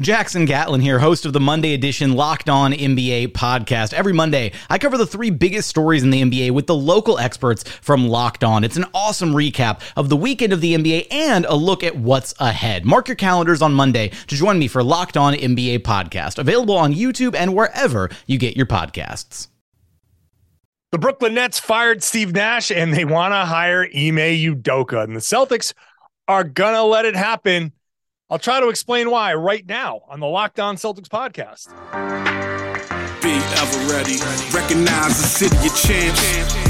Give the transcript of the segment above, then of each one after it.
Jackson Gatlin here, host of the Monday edition Locked On NBA podcast. Every Monday, I cover the three biggest stories in the NBA with the local experts from Locked On. It's an awesome recap of the weekend of the NBA and a look at what's ahead. Mark your calendars on Monday to join me for Locked On NBA podcast, available on YouTube and wherever you get your podcasts. The Brooklyn Nets fired Steve Nash and they want to hire Ime Udoka, and the Celtics are going to let it happen. I'll try to explain why right now on the Locked On Celtics podcast. Be ever ready. Recognize the city of champs.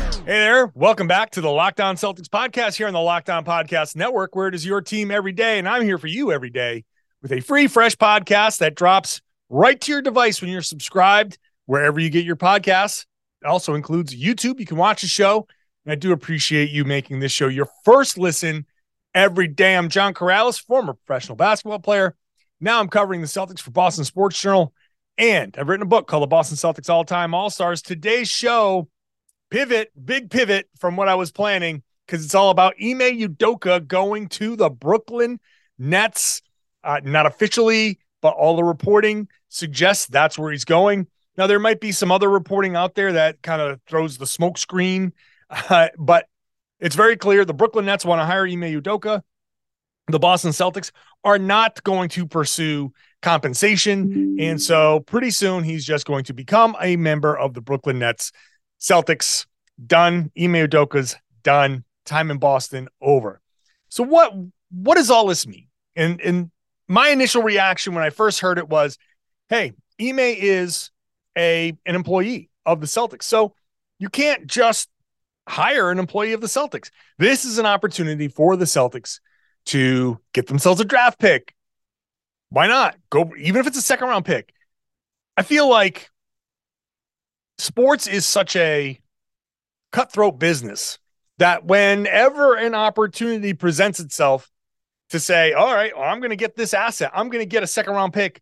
Hey there. Welcome back to the Locked On Celtics podcast here on the Locked On Podcast Network, where it is your team every day. And I'm here for you every day with a free, fresh podcast that drops right to your device when you're subscribed wherever you get your podcasts. It also includes YouTube. You can watch the show. And I do appreciate you making this show your first listen every day. I'm John Karalis, former professional basketball player. Now I'm covering the Celtics for Boston Sports Journal. And I've written a book called The Boston Celtics All Time All Stars. Today's show pivot, big pivot from what I was planning because it's all about Ime Udoka going to the Brooklyn Nets. Uh, not officially, but all the reporting suggests that's where he's going. Now there might be some other reporting out there that kind of throws the smoke screen, uh, but it's very clear the Brooklyn Nets want to hire Ime Udoka. The Boston Celtics are not going to pursue compensation, and so pretty soon he's just going to become a member of the Brooklyn Nets. Celtics done. Ime Udoka's done. Time in Boston over. So what what does all this mean? And and my initial reaction when I first heard it was, hey, Ime is a an employee of the Celtics. So you can't just hire an employee of the Celtics. This is an opportunity for the Celtics to get themselves a draft pick. Why not? Go even if it's a second round pick. I feel like sports is such a cutthroat business that whenever an opportunity presents itself to say, all right, well, I'm going to get this asset, I'm going to get a second round pick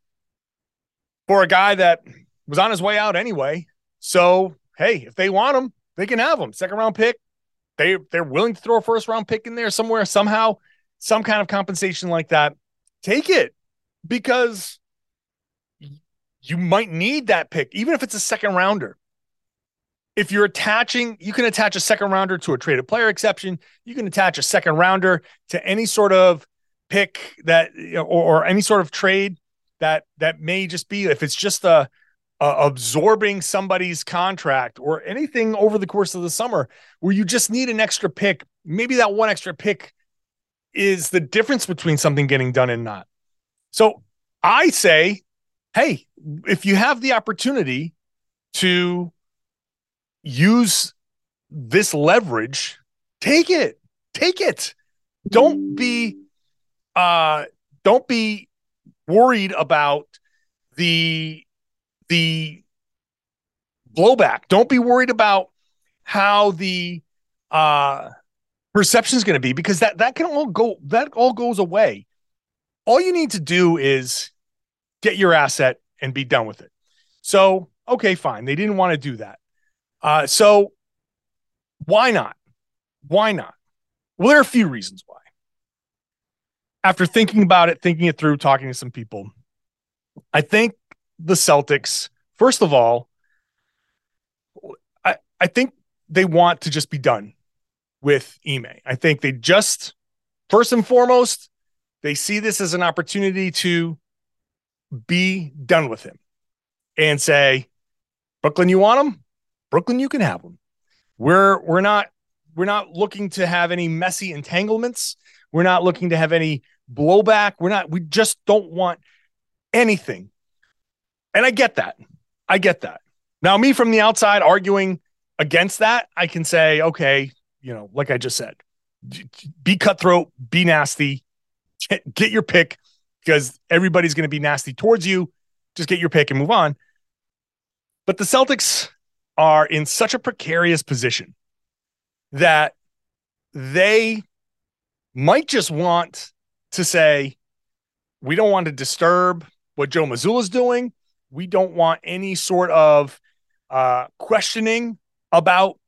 for a guy that was on his way out anyway. So, hey, if they want him, they can have him. Second round pick. They they're willing to throw a first round pick in there somewhere, somehow, some kind of compensation like that. Take it because you might need that pick, even if it's a second rounder if you're attaching, you can attach a second rounder to a traded player exception. You can attach a second rounder to any sort of pick that or, or any sort of trade that that may just be if it's just a, a, absorbing somebody's contract or anything over the course of the summer where you just need an extra pick. Maybe that one extra pick is the difference between something getting done and not. So I say, hey, if you have the opportunity to use this leverage, take it. Take it. Don't be uh don't be worried about the the blowback. Don't be worried about how the uh perception is going to be because that that can all go that all goes away. All you need to do is get your asset and be done with it. So, okay, fine. They didn't want to do that. Uh, so why not? Why not? Well, there are a few reasons why. After thinking about it, thinking it through, talking to some people, I think the Celtics, first of all, I, I think they want to just be done with Ime. I think they just, first and foremost, they see this as an opportunity to be done with him and say, Brooklyn, you want him? Brooklyn, you can have them. We're we're not we're not looking to have any messy entanglements. We're not looking to have any blowback. We're not, we just don't want anything. And I get that. I get that. Now, me from the outside arguing against that, I can say, okay, you know, like I just said, be cutthroat, be nasty, get, your pick because everybody's going to be nasty towards you. Just get your pick and move on. But the Celtics are in such a precarious position that they might just want to say, we don't want to disturb what Joe Mazzulla's doing. We don't want any sort of uh, questioning about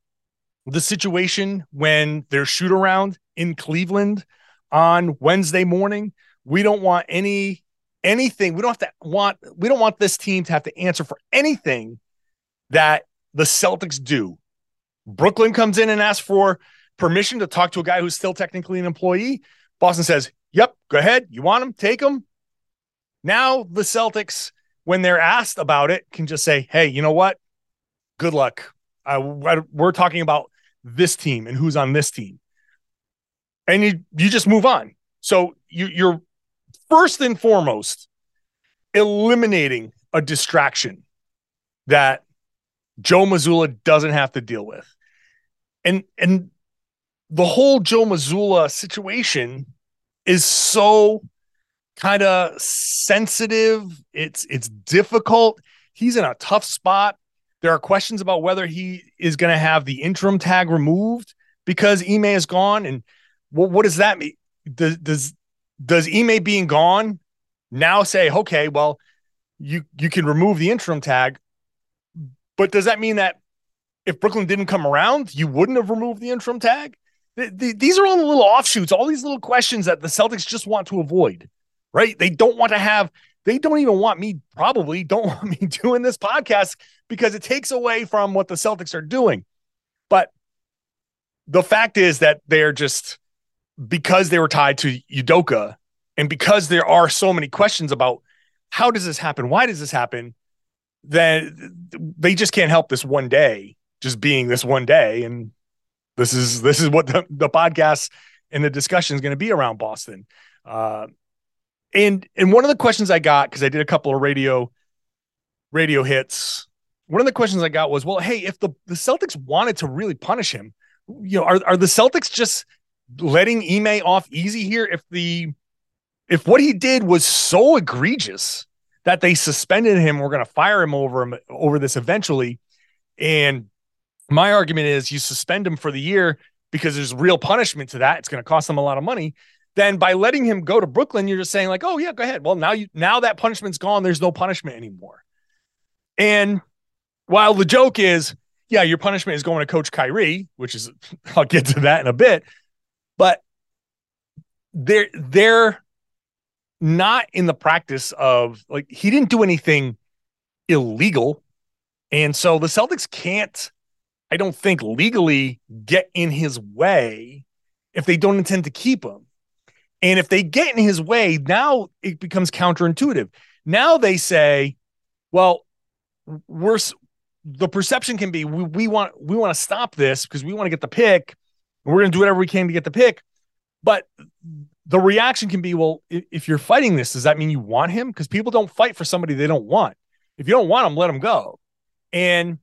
the situation when there's shoot around in Cleveland on Wednesday morning. We don't want any anything. We don't have to want we don't want this team to have to answer for anything that the Celtics do. Brooklyn comes in and asks for permission to talk to a guy who's still technically an employee. Boston says, "Yep, go ahead. You want him? Take him." Now the Celtics, when they're asked about it, can just say, "Hey, you know what? Good luck. Uh, we're talking about this team and who's on this team," and you you just move on. So you, you're first and foremost eliminating a distraction that Joe Mazzulla doesn't have to deal with. And and the whole Joe Mazzulla situation is so kind of sensitive. It's it's difficult. He's in a tough spot. There are questions about whether he is going to have the interim tag removed because Ime is gone. And what, what does that mean? Does does does Ime being gone now say, okay, well, you you can remove the interim tag, but does that mean that if Brooklyn didn't come around, you wouldn't have removed the interim tag? The, the, these are all the little offshoots, all these little questions that the Celtics just want to avoid, right? They don't want to have, they don't even want me, probably don't want me doing this podcast because it takes away from what the Celtics are doing. But the fact is that they're just, because they were tied to Udoka and because there are so many questions about how does this happen? Why does this happen? Then they just can't help this one day just being this one day. And this is this is what the, the podcast and the discussion is going to be around Boston. Uh, and and one of the questions I got because I did a couple of radio radio hits. One of the questions I got was, well, hey, if the, the Celtics wanted to really punish him, you know, are, are the Celtics just letting Ime off easy here? If the if what he did was so egregious that they suspended him, we're going to fire him over him over this eventually. And my argument is you suspend him for the year because there's real punishment to that. It's going to cost them a lot of money. Then by letting him go to Brooklyn, you're just saying like, oh yeah, go ahead. Well, now you now that punishment's gone. There's no punishment anymore. And while the joke is, yeah, your punishment is going to Coach Kyrie, which is I'll get to that in a bit, but they're they're not in the practice of like he didn't do anything illegal. And so the Celtics can't I don't think legally get in his way if they don't intend to keep him. And if they get in his way, now it becomes counterintuitive. Now they say, well, we're the perception can be we, we want we want to stop this because we want to get the pick and we're going to do whatever we can to get the pick. But the reaction can be, well, if you're fighting this, does that mean you want him? Because people don't fight for somebody they don't want. If you don't want him, let him go. And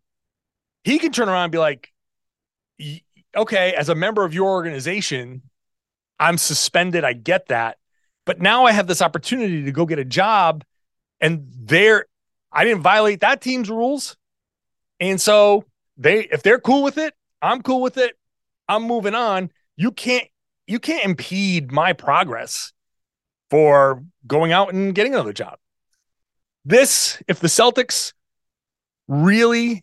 he can turn around and be like, okay, as a member of your organization, I'm suspended. I get that. But now I have this opportunity to go get a job. And there, I didn't violate that team's rules. And so they if they're cool with it, I'm cool with it. I'm moving on. You can't you can't impede my progress for going out and getting another job. This, if the Celtics really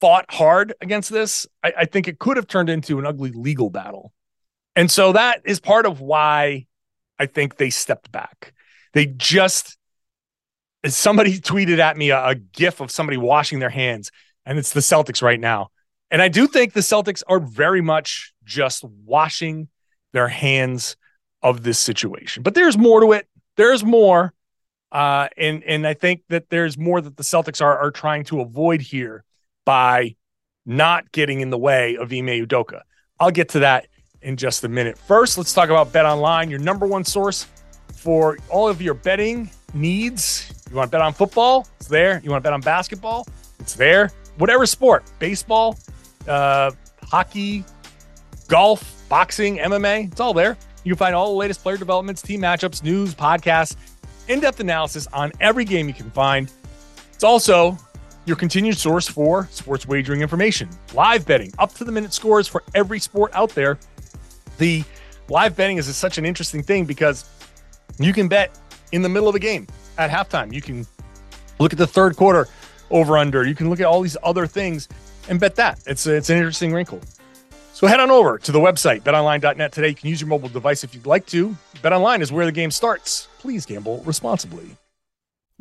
fought hard against this, I, I think it could have turned into an ugly legal battle. And so that is part of why I think they stepped back. They just somebody tweeted at me a, a, gif of somebody washing their hands and it's the celtics right now and i do think the celtics are very much just washing their hands of this situation but there's more to it there's more uh, and and i think that there's more that the celtics are are trying to avoid here by not getting in the way of Ime Udoka. I'll get to that in just a minute. First, let's talk about BetOnline, your number one source for all of your betting needs. You want to bet on football? It's there. You want to bet on basketball? It's there. Whatever sport, baseball, uh, hockey, golf, boxing, MMA, it's all there. You can find all the latest player developments, team matchups, news, podcasts, in depth analysis on every game you can find. It's also your continued source for sports wagering information, live betting, up to the minute scores for every sport out there. The live betting is such an interesting thing because you can bet in the middle of a game at halftime. You can look at the third quarter over under. You can look at all these other things and bet that. It's it's an interesting wrinkle. So head on over to the website betonline.net today. You can use your mobile device if you'd like to. BetOnline is where the game starts. Please gamble responsibly.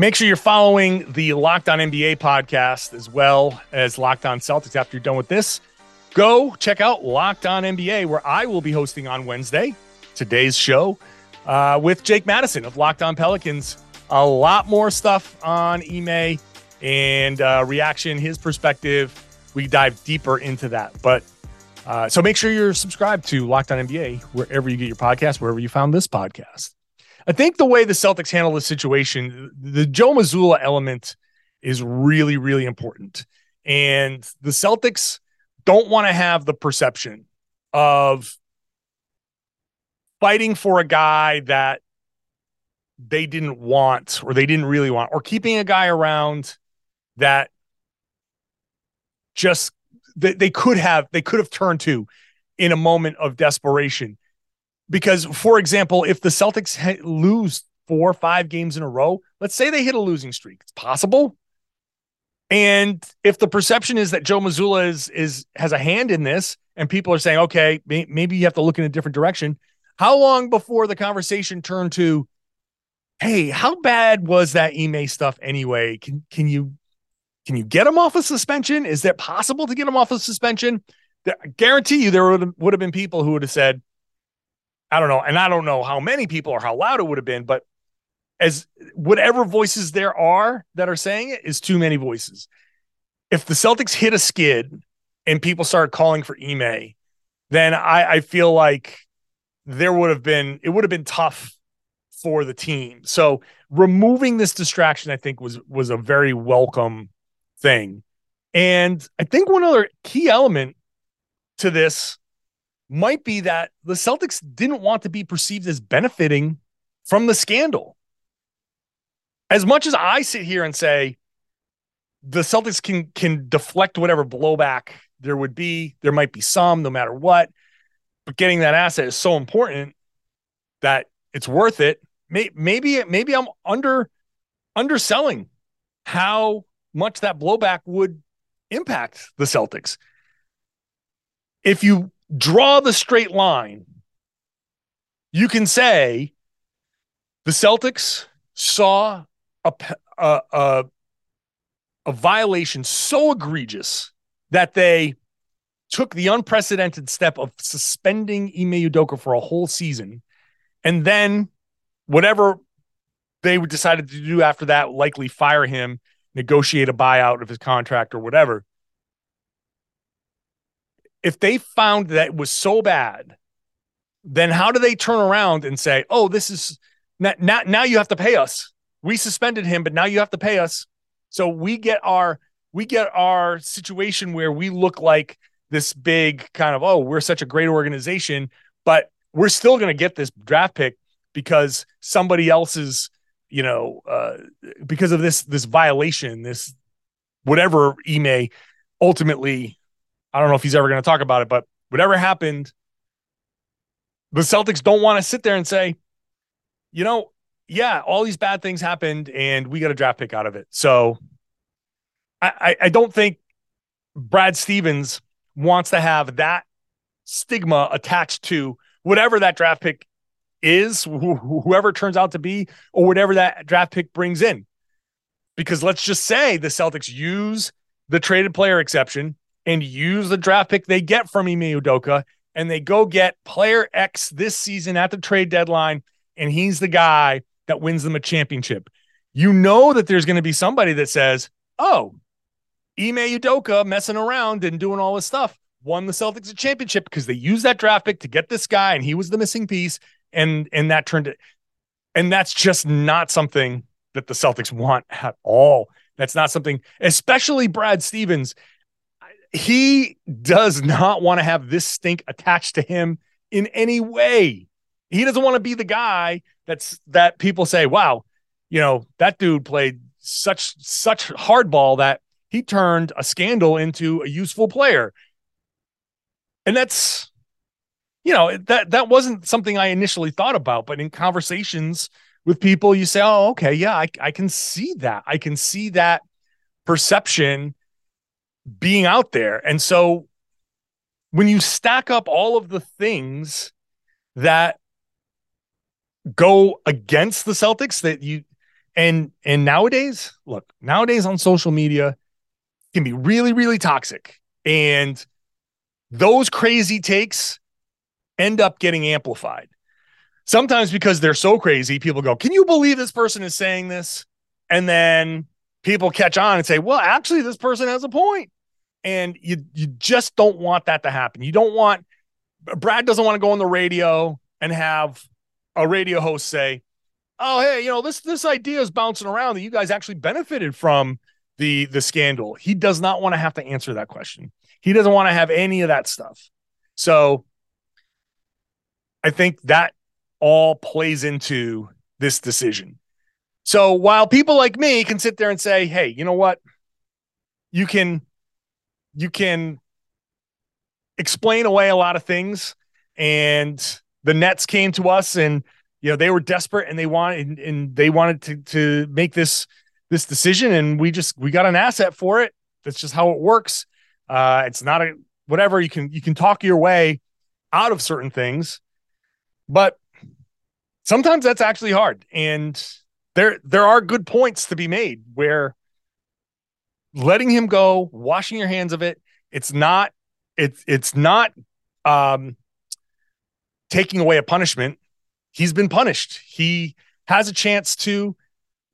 And make sure you're following the Locked On NBA podcast as well as Locked On Celtics after you're done with this. Go check out Locked On NBA, where I will be hosting on Wednesday, today's show, uh, with Jake Madison of Locked On Pelicans. A lot more stuff on Ime and uh, reaction, his perspective. We dive deeper into that. But uh, so make sure you're subscribed to Locked On NBA wherever you get your podcast, wherever you found this podcast. I think the way the Celtics handle the situation, the Joe Mazzulla element is really, really important. And the Celtics don't want to have the perception of fighting for a guy that they didn't want or they didn't really want, or keeping a guy around that just they, they could have they could have turned to in a moment of desperation because, for example, if the Celtics lose four or five games in a row, let's say they hit a losing streak, it's possible. And if the perception is that Joe Mazzulla is is has a hand in this, and people are saying, okay, may- maybe you have to look in a different direction. How long before the conversation turned to, hey, how bad was that Ime stuff anyway? Can can you can you get him off a of suspension? Is it possible to get him off a of suspension? I guarantee you there would would have been people who would have said, I don't know, and I don't know how many people or how loud it would have been, but as whatever voices there are that are saying it is too many voices. If the Celtics hit a skid and people started calling for Ime, then I, I feel like there would have been it would have been tough for the team. So removing this distraction, I think, was was a very welcome thing. And I think one other key element to this might be that the Celtics didn't want to be perceived as benefiting from the scandal. As much as I sit here and say the Celtics can can deflect whatever blowback there would be, there might be some no matter what, but getting that asset is so important that it's worth it. Maybe maybe I'm under underselling how much that blowback would impact the Celtics. If you draw the straight line, you can say the Celtics saw a, a, a, a violation so egregious that they took the unprecedented step of suspending Ime Udoka for a whole season. And then whatever they decided to do after that, likely fire him negotiate a buyout of his contract or whatever. If they found that it was so bad, then how do they turn around and say, "Oh, this is now, now, now you have to pay us. We suspended him, but now you have to pay us." So we get our we get our situation where we look like this big kind of, "Oh, we're such a great organization," but we're still going to get this draft pick because somebody else's you know, uh, because of this this violation, this whatever Ime ultimately, I don't know if he's ever going to talk about it, but whatever happened, the Celtics don't want to sit there and say, you know, yeah, all these bad things happened and we got a draft pick out of it. So I, I, I don't think Brad Stevens wants to have that stigma attached to whatever that draft pick is, wh- whoever turns out to be, or whatever that draft pick brings in. Because let's just say the Celtics use the traded player exception and use the draft pick they get from Ime Udoka, and they go get player X this season at the trade deadline, and he's the guy that wins them a championship. You know that there's going to be somebody that says, "Oh, Ime Udoka messing around and doing all this stuff won the Celtics a championship because they used that draft pick to get this guy, and he was the missing piece, and and that turned it and that's just not something that the Celtics want at all. That's not something, especially Brad Stevens. He does not want to have this stink attached to him in any way. He doesn't want to be the guy that's that people say, "Wow, you know that dude played such such hardball that he turned a scandal into a useful player." And that's you know that that wasn't something I initially thought about, but in conversations with people, you say, "Oh, okay, yeah, I, I can see that. I can see that perception being out there." And so, when you stack up all of the things that go against the Celtics, that you and and nowadays, look, nowadays on social media can be really, really toxic, and those crazy takes end up getting amplified. Sometimes because they're so crazy, people go, Can you believe this person is saying this? And then people catch on and say, Well, actually, this person has a point. And you you just don't want that to happen. You don't want Brad doesn't want to go on the radio and have a radio host say, "Oh, hey, you know this this idea is bouncing around that you guys actually benefited from the the scandal." He does not want to have to answer that question. He doesn't want to have any of that stuff. So I think that all plays into this decision. So while people like me can sit there and say, "Hey, you know what? You can you can explain away a lot of things and the Nets came to us and you know they were desperate and they wanted and, and they wanted to to make this this decision and we just we got an asset for it. That's just how it works. Uh it's not a whatever you can you can talk your way out of certain things but sometimes that's actually hard. And there there are good points to be made where letting him go, washing your hands of it, it's not it's it's not um taking away a punishment. He's been punished. He has a chance to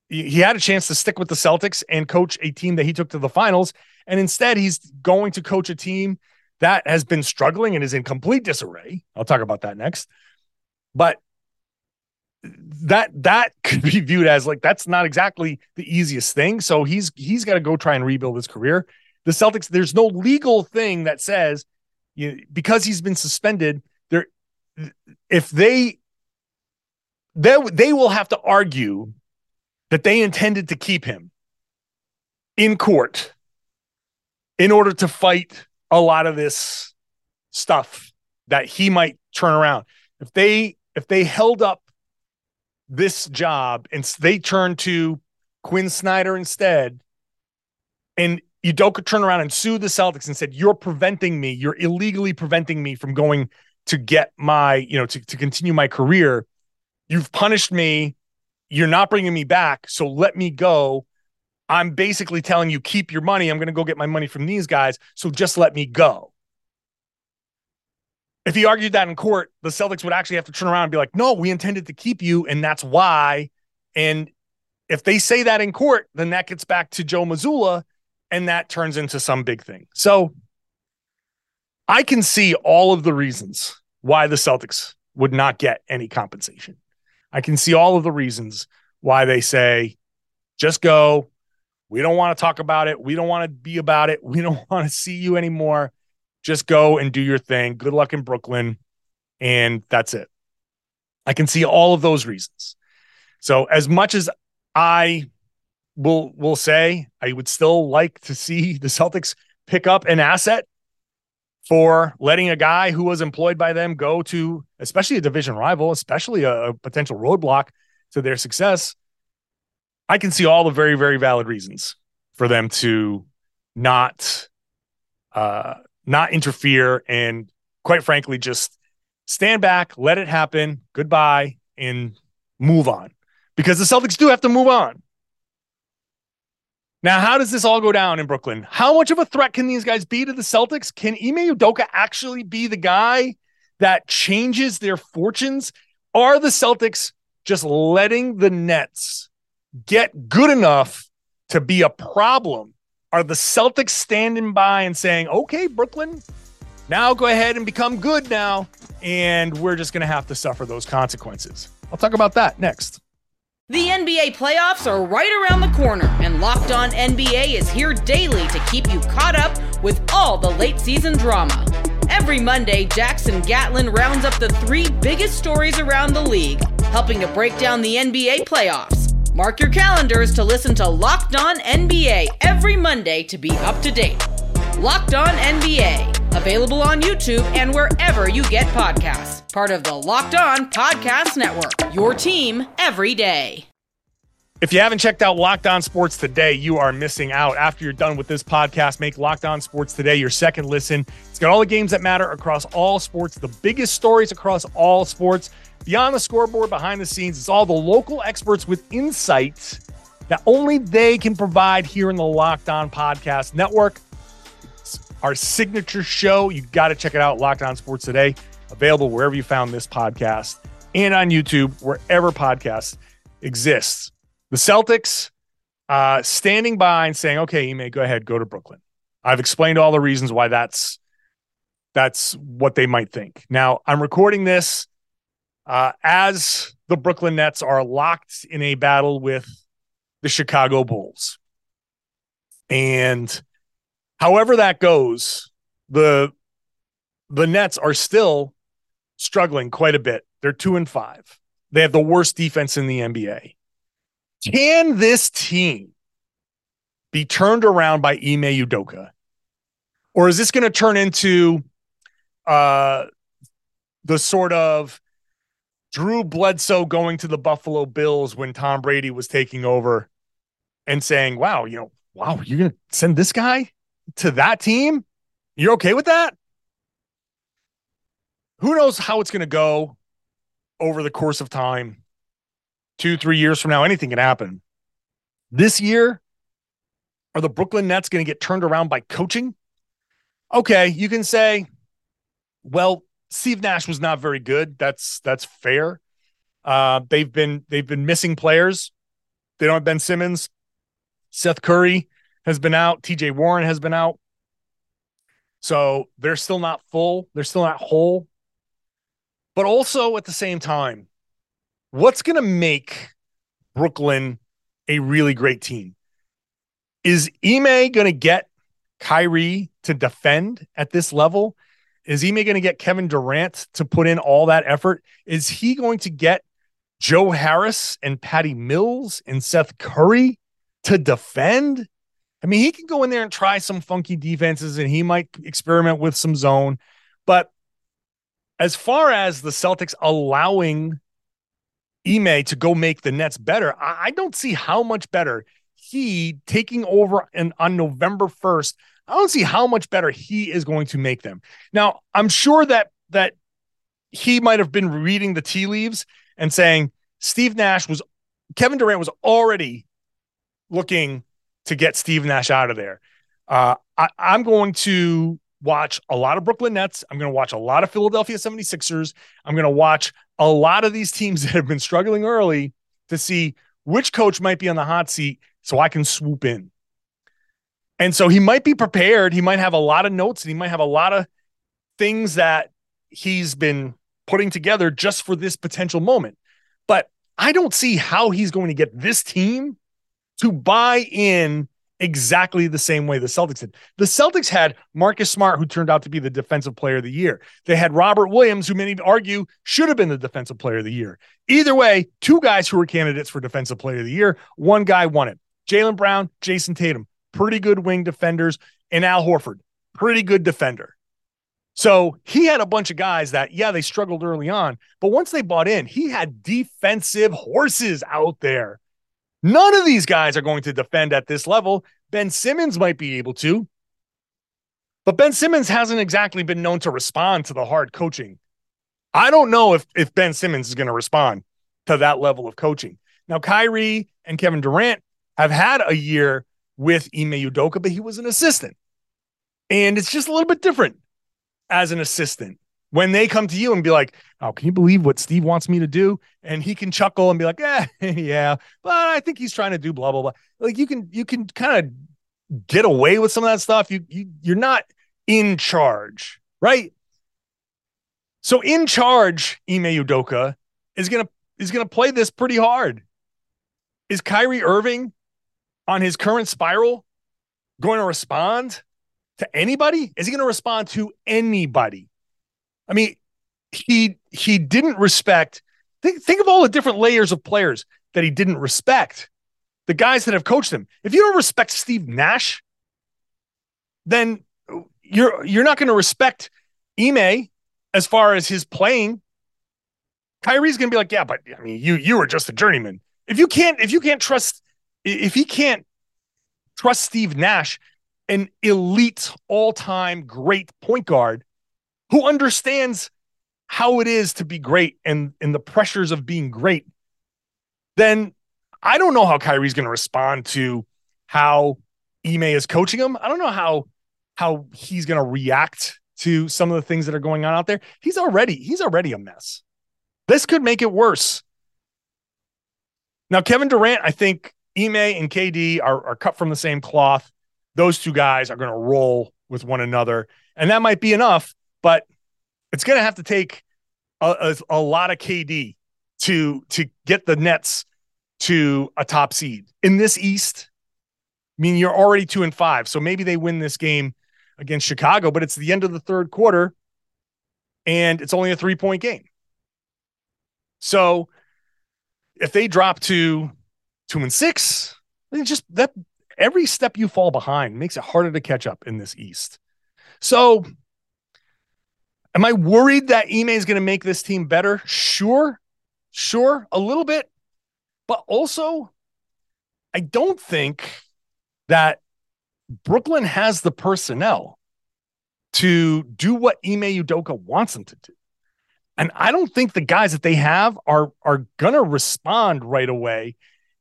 he had a chance to stick with the Celtics and coach a team that he took to the finals. And instead, he's going to coach a team that has been struggling and is in complete disarray. I'll talk about that next. But that that could be viewed as like that's not exactly the easiest thing. So he's he's got to go try and rebuild his career. The Celtics, there's no legal thing that says you know, because he's been suspended. There, if they they they will have to argue that they intended to keep him in court in order to fight a lot of this stuff that he might turn around. If they if they held up this job and they turned to Quin Snyder instead, and Udoka turned around and sued the Celtics and said, You're preventing me, you're illegally preventing me from going to get my, you know, to, to continue my career. You've punished me. You're not bringing me back. So let me go. I'm basically telling you, keep your money. I'm going to go get my money from these guys. So just let me go if he argued that in court, the Celtics would actually have to turn around and be like, no, we intended to keep you, and that's why. And if they say that in court, then that gets back to Joe Mazzulla and that turns into some big thing. So I can see all of the reasons why the Celtics would not get any compensation. I can see all of the reasons why they say, just go. We don't want to talk about it. We don't want to be about it. We don't want to see you anymore. Just go and do your thing. Good luck in Brooklyn. And that's it. I can see all of those reasons. So as much as I will will say I would still like to see the Celtics pick up an asset for letting a guy who was employed by them go to especially a division rival, especially a, a potential roadblock to their success. I can see all the very, very valid reasons for them to not uh not interfere and quite frankly just stand back, let it happen, goodbye, and move on. Because the Celtics do have to move on. Now, how does this all go down in Brooklyn? How much of a threat can these guys be to the Celtics? Can Ime Udoka actually be the guy that changes their fortunes? Are the Celtics just letting the Nets get good enough to be a problem? Are the Celtics standing by and saying, okay, Brooklyn, now go ahead and become good now, and we're just going to have to suffer those consequences? I'll talk about that next. The NBA playoffs are right around the corner, and Locked On NBA is here daily to keep you caught up with all the late season drama. Every Monday, Jackson Gatlin rounds up the three biggest stories around the league, helping to break down the NBA playoffs. Mark your calendars to listen to Locked On NBA every Monday to be up to date. Locked On NBA, available on YouTube and wherever you get podcasts. Part of the Locked On Podcast Network. Your team every day. If you haven't checked out Locked On Sports today, you are missing out. After you're done with this podcast, make Locked On Sports today your second listen. It's got all the games that matter across all sports, the biggest stories across all sports, beyond the scoreboard, behind the scenes. It's all the local experts with insights that only they can provide here in the Locked On Podcast Network. It's our signature show. You got to check it out, Locked On Sports today available wherever you found this podcast and on YouTube, wherever podcasts exists. The Celtics uh, standing by and saying, okay, may go ahead, go to Brooklyn. I've explained all the reasons why that's that's what they might think. Now, I'm recording this uh, as the Brooklyn Nets are locked in a battle with the Chicago Bulls. And however that goes, the the Nets are still struggling quite a bit. They're two and five. They have the worst defense in the NBA. Can this team be turned around by Ime Udoka? Or is this going to turn into uh, the sort of Drew Bledsoe going to the Buffalo Bills when Tom Brady was taking over and saying, wow, you know, wow, you're going to send this guy to that team? You're okay with that? who knows how it's going to go over the course of time two three years from now anything can happen this year are the brooklyn nets going to get turned around by coaching okay you can say well steve nash was not very good. That's that's fair. Uh, they've been they've been missing players. They don't have ben simmons. Seth curry has been out. Tj warren has been out. So they're still not full. They're still not whole. But also at the same time, what's going to make Brooklyn a really great team? Is Ime going to get Kyrie to defend at this level? Is Ime going to get Kevin Durant to put in all that effort? Is he going to get Joe Harris and Patty Mills and Seth Curry to defend? I mean, he can go in there and try some funky defenses and he might experiment with some zone, but as far as the Celtics allowing Ime to go make the Nets better, I, I don't see how much better he taking over and on November 1st. I don't see how much better he is going to make them. Now, I'm sure that that he might have been reading the tea leaves and saying Steve Nash was Kevin Durant was already looking to get Steve Nash out of there. Uh, I, I'm going to watch a lot of Brooklyn Nets. I'm going to watch a lot of Philadelphia 76ers. I'm going to watch a lot of these teams that have been struggling early to see which coach might be on the hot seat so I can swoop in. And so he might be prepared. He might have a lot of notes and he might have a lot of things that he's been putting together just for this potential moment. But I don't see how he's going to get this team to buy in exactly the same way the Celtics did. The Celtics had Marcus Smart, who turned out to be the defensive player of the year. They had Robert Williams, who many argue should have been the defensive player of the year. Either way, two guys who were candidates for defensive player of the year. One guy won it. Jaylen Brown, Jayson Tatum, pretty good wing defenders, and Al Horford, pretty good defender. So he had a bunch of guys that, yeah, they struggled early on, but once they bought in, he had defensive horses out there None of these guys are going to defend at this level. Ben Simmons might be able to, but Ben Simmons hasn't exactly been known to respond to the hard coaching. I don't know if, if Ben Simmons is going to respond to that level of coaching. Now, Kyrie and Kevin Durant have had a year with Ime Udoka, but he was an assistant. And it's just a little bit different as an assistant when they come to you and be like, "Oh, can you believe what Steve wants me to do?" and he can chuckle and be like, "Yeah, yeah, but I think he's trying to do blah blah blah." Like you can you can kind of get away with some of that stuff. You you you're not in charge, right? So in charge, Ime Udoka is gonna is gonna play this pretty hard. Is Kyrie Irving on his current spiral going to respond to anybody? Is he going to respond to anybody? I mean, he he didn't respect. Think think of all the different layers of players that he didn't respect. The guys that have coached him. If you don't respect Steve Nash, then you're you're not going to respect Ime as far as his playing. Kyrie's going to be like, yeah, but I mean, you you were just a journeyman. If you can't if you can't trust if he can't trust Steve Nash, an elite all time great point guard, who understands how it is to be great and, and the pressures of being great, then I don't know how Kyrie's going to respond to how Ime is coaching him. I don't know how how he's going to react to some of the things that are going on out there. He's already he's already a mess. This could make it worse. Now, Kevin Durant, I think Ime and KD are, are cut from the same cloth. Those two guys are going to roll with one another, and that might be enough but it's going to have to take a, a, a, lot of KD to to get the Nets to a top seed in this East. I mean, you're already two and five, so maybe they win this game against Chicago, but it's the end of the third quarter, and it's only a three point game. So if they drop to two and six, just that every step you fall behind makes it harder to catch up in this East. So Am I worried that Ime is going to make this team better? Sure, sure, a little bit. But also, I don't think that Brooklyn has the personnel to do what Ime Udoka wants them to do. And I don't think the guys that they have are are gonna respond right away.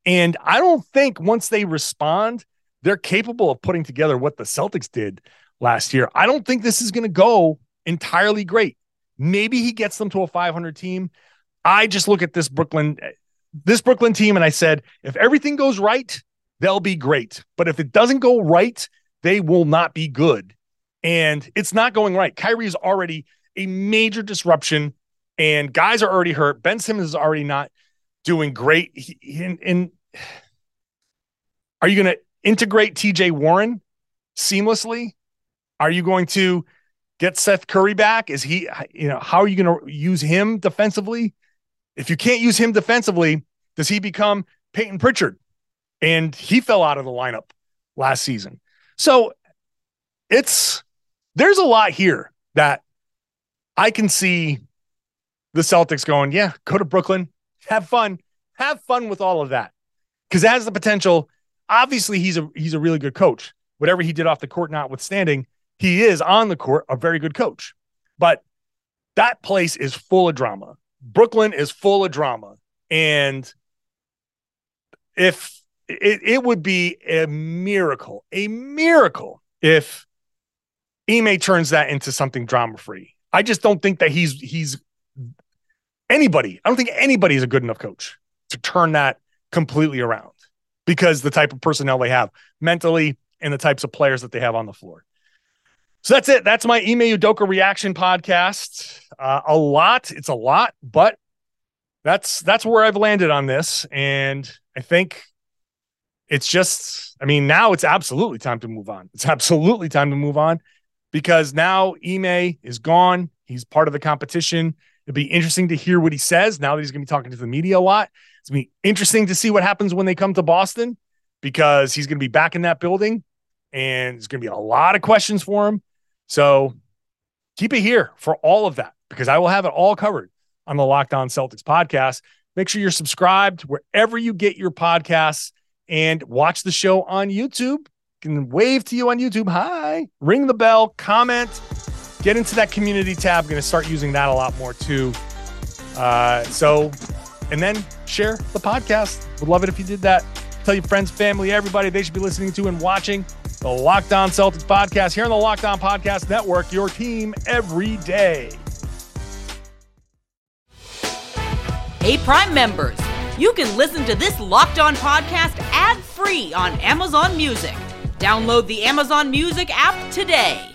And I don't think once they respond, they're capable of putting together what the Celtics did last year. I don't think this is gonna go entirely great. Maybe he gets them to a 500 team. I just look at this Brooklyn this Brooklyn team and I said, if everything goes right, they'll be great. But if it doesn't go right, they will not be good. And it's not going right. Kyrie is already a major disruption and guys are already hurt. Ben Simmons is already not doing great. He, in, in, are you going to integrate TJ Warren seamlessly? Are you going to get Seth Curry back? Is he, you know, how are you going to use him defensively? If you can't use him defensively, does he become Payton Pritchard? And he fell out of the lineup last season. So it's, there's a lot here that I can see the Celtics going, yeah, go to Brooklyn, have fun, have fun with all of that. Because has the potential. Obviously, he's a he's a really good coach. Whatever he did off the court, notwithstanding, he is on the court a very good coach. But that place is full of drama. Brooklyn is full of drama. And if it, it would be a miracle, a miracle if Ime turns that into something drama free. I just don't think that he's he's anybody. I don't think anybody is a good enough coach to turn that completely around because the type of personnel they have mentally and the types of players that they have on the floor. So that's it. That's my Ime Udoka reaction podcast. Uh, a lot. It's a lot, but that's that's where I've landed on this, and I think it's just. I mean, now it's absolutely time to move on. It's absolutely time to move on because now Ime is gone. He's part of the competition. It'll be interesting to hear what he says now that he's going to be talking to the media a lot. It's going to be interesting to see what happens when they come to Boston because he's going to be back in that building and there's going to be a lot of questions for him. So keep it here for all of that because I will have it all covered on the Locked On Celtics podcast. Make sure you're subscribed wherever you get your podcasts and watch the show on YouTube. Can wave to you on YouTube. Hi, ring the bell, comment, get into that community tab. I'm going to start using that a lot more too. Uh, so, and then share the podcast. Would love it if you did that. Tell your friends, family, everybody they should be listening to and watching the Locked On Celtics podcast here on the Locked On Podcast Network, your team every day. Hey, Prime members, you can listen to this Locked On podcast ad free on Amazon Music. Download the Amazon Music app today.